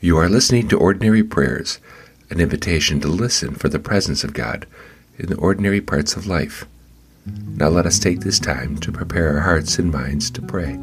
You are listening to Ordinary Prayers, an invitation to listen for the presence of God in the ordinary parts of life. Now let us take this time to prepare our hearts and minds to pray.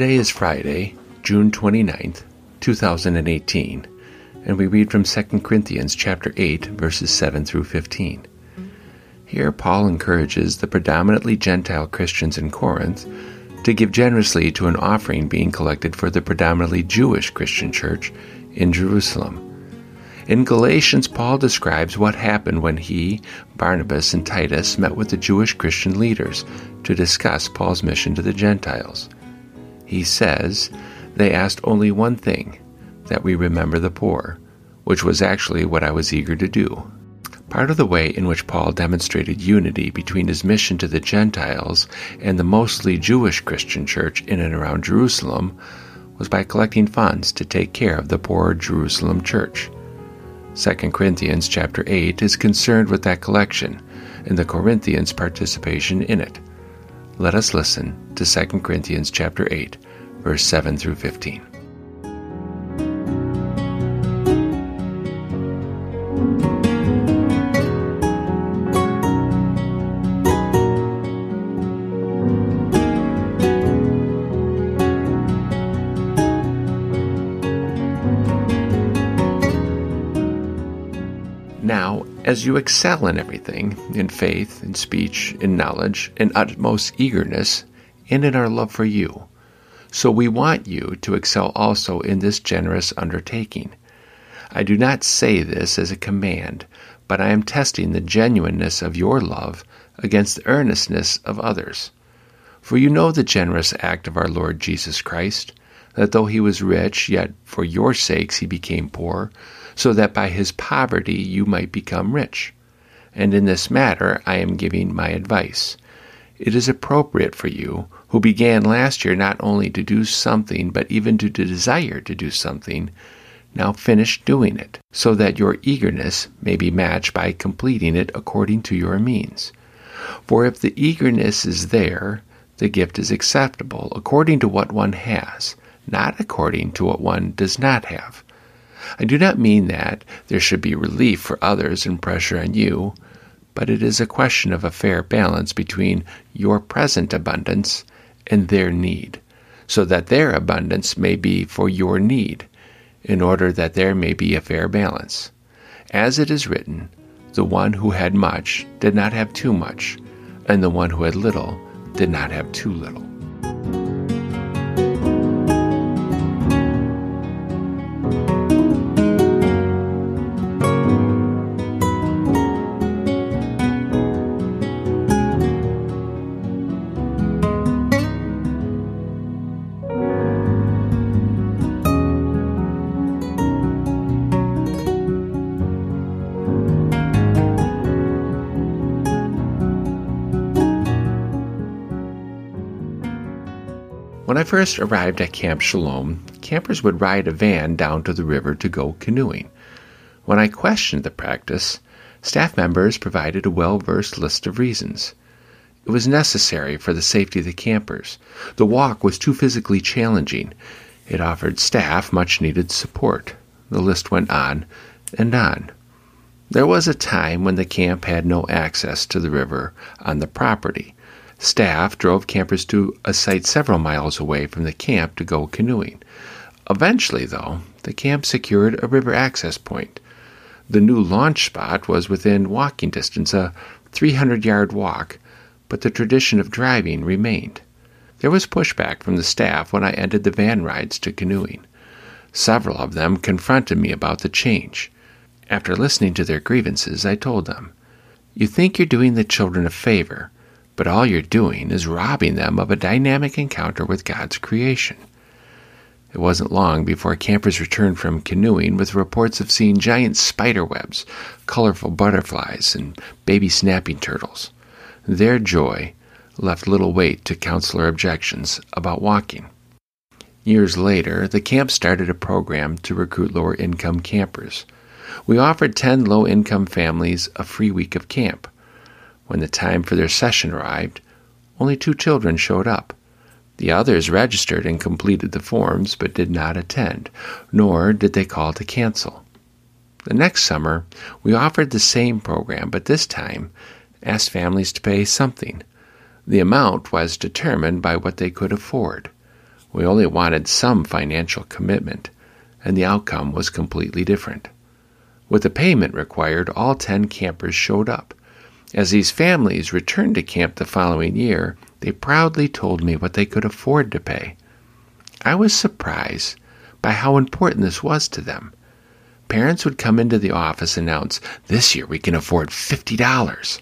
Today is Friday, June 29th, 2018, and we read from 2 Corinthians chapter 8 verses 7 through 15. Here Paul encourages the predominantly Gentile Christians in Corinth to give generously to an offering being collected for the predominantly Jewish Christian church in Jerusalem. In Galatians, Paul describes what happened when he, Barnabas, and Titus met with the Jewish Christian leaders to discuss Paul's mission to the Gentiles. He says, They asked only one thing that we remember the poor, which was actually what I was eager to do. Part of the way in which Paul demonstrated unity between his mission to the Gentiles and the mostly Jewish Christian church in and around Jerusalem was by collecting funds to take care of the poor Jerusalem church. 2 Corinthians chapter 8 is concerned with that collection and the Corinthians' participation in it. Let us listen to 2 Corinthians chapter 8, verse 7 through 15. As you excel in everything, in faith, in speech, in knowledge, in utmost eagerness, and in our love for you, so we want you to excel also in this generous undertaking. I do not say this as a command, but I am testing the genuineness of your love against the earnestness of others. For you know the generous act of our Lord Jesus Christ, that though he was rich, yet for your sakes he became poor, so that by his poverty you might become rich. And in this matter I am giving my advice. It is appropriate for you, who began last year not only to do something, but even to desire to do something, now finish doing it, so that your eagerness may be matched by completing it according to your means. For if the eagerness is there, the gift is acceptable according to what one has, not according to what one does not have. I do not mean that there should be relief for others and pressure on you, but it is a question of a fair balance between your present abundance and their need, so that their abundance may be for your need, in order that there may be a fair balance. As it is written, the one who had much did not have too much, and the one who had little did not have too little. When I first arrived at Camp Shalom, campers would ride a van down to the river to go canoeing. When I questioned the practice, staff members provided a well versed list of reasons. It was necessary for the safety of the campers. The walk was too physically challenging. It offered staff much needed support. The list went on and on. There was a time when the camp had no access to the river on the property. Staff drove campers to a site several miles away from the camp to go canoeing. Eventually, though, the camp secured a river access point. The new launch spot was within walking distance, a 300 yard walk, but the tradition of driving remained. There was pushback from the staff when I ended the van rides to canoeing. Several of them confronted me about the change. After listening to their grievances, I told them, You think you're doing the children a favor but all you're doing is robbing them of a dynamic encounter with God's creation. It wasn't long before campers returned from canoeing with reports of seeing giant spider webs, colorful butterflies, and baby snapping turtles. Their joy left little weight to counselor objections about walking. Years later, the camp started a program to recruit lower income campers. We offered 10 low income families a free week of camp. When the time for their session arrived, only two children showed up. The others registered and completed the forms but did not attend, nor did they call to cancel. The next summer, we offered the same program, but this time asked families to pay something. The amount was determined by what they could afford. We only wanted some financial commitment, and the outcome was completely different. With the payment required, all 10 campers showed up. As these families returned to camp the following year, they proudly told me what they could afford to pay. I was surprised by how important this was to them. Parents would come into the office and announce, This year we can afford $50.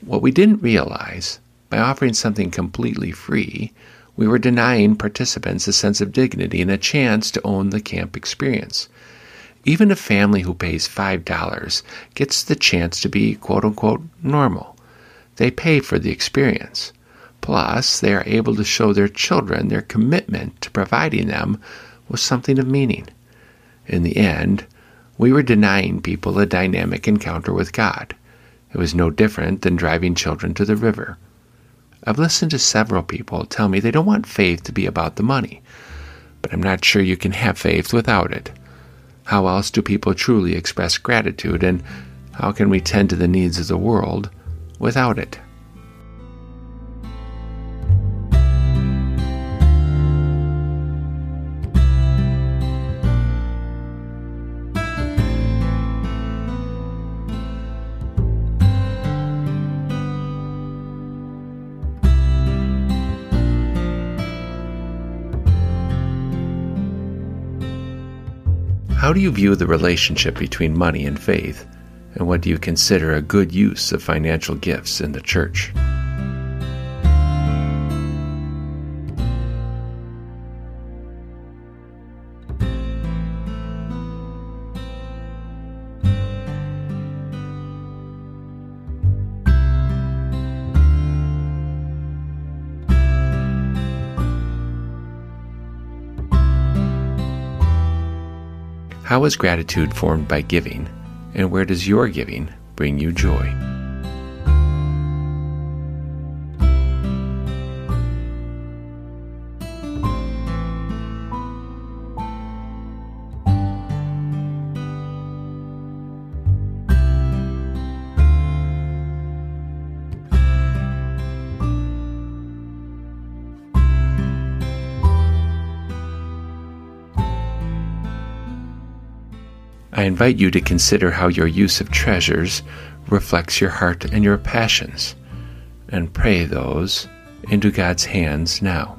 What we didn't realize, by offering something completely free, we were denying participants a sense of dignity and a chance to own the camp experience. Even a family who pays $5 gets the chance to be quote unquote normal. They pay for the experience. Plus, they are able to show their children their commitment to providing them with something of meaning. In the end, we were denying people a dynamic encounter with God. It was no different than driving children to the river. I've listened to several people tell me they don't want faith to be about the money, but I'm not sure you can have faith without it. How else do people truly express gratitude, and how can we tend to the needs of the world without it. How do you view the relationship between money and faith? And what do you consider a good use of financial gifts in the church? How is gratitude formed by giving? And where does your giving bring you joy? I invite you to consider how your use of treasures reflects your heart and your passions, and pray those into God's hands now.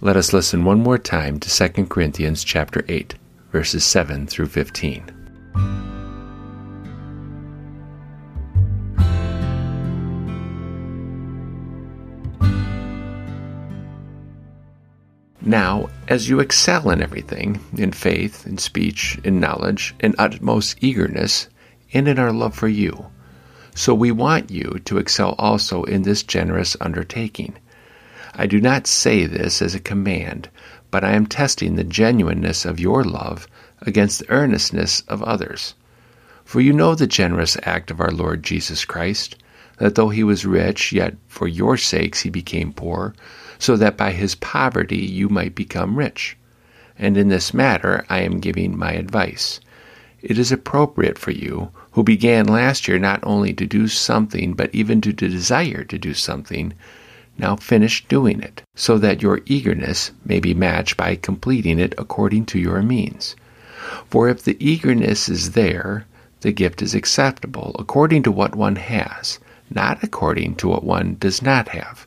Let us listen one more time to 2 Corinthians chapter 8, verses 7 through 15. Now, as you excel in everything, in faith, in speech, in knowledge, in utmost eagerness, and in our love for you, so we want you to excel also in this generous undertaking I do not say this as a command, but I am testing the genuineness of your love against the earnestness of others. For you know the generous act of our Lord Jesus Christ, that though he was rich, yet for your sakes he became poor, so that by his poverty you might become rich. And in this matter I am giving my advice. it is appropriate for you, who began last year not only to do something, but even to desire to do something, now finish doing it, so that your eagerness may be matched by completing it according to your means. For if the eagerness is there, the gift is acceptable according to what one has, not according to what one does not have.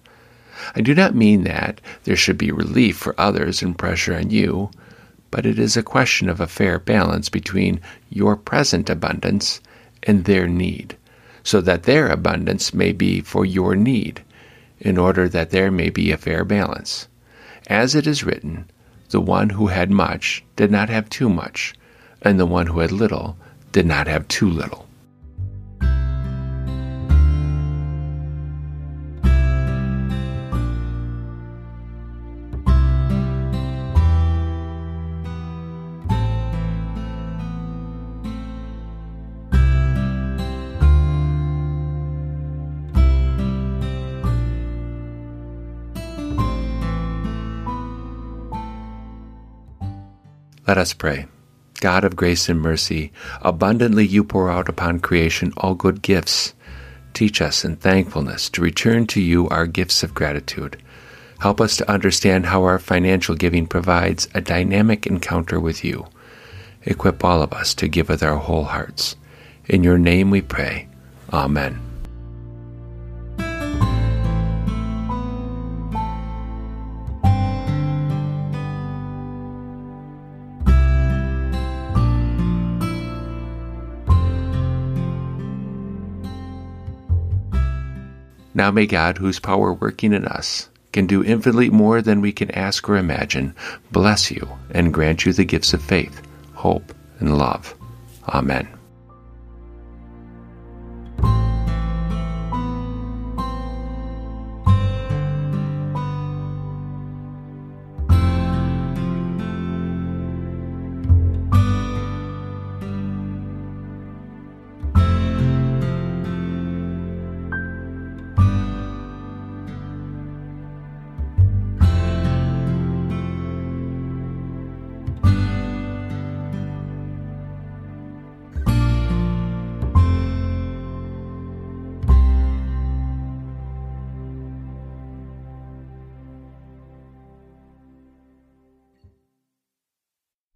I do not mean that there should be relief for others and pressure on you, but it is a question of a fair balance between your present abundance and their need, so that their abundance may be for your need, in order that there may be a fair balance. As it is written, the one who had much did not have too much, and the one who had little did not have too little. Let us pray. God of grace and mercy, abundantly you pour out upon creation all good gifts. Teach us in thankfulness to return to you our gifts of gratitude. Help us to understand how our financial giving provides a dynamic encounter with you. Equip all of us to give with our whole hearts. In your name we pray. Amen. Now may God, whose power working in us can do infinitely more than we can ask or imagine, bless you and grant you the gifts of faith, hope, and love. Amen.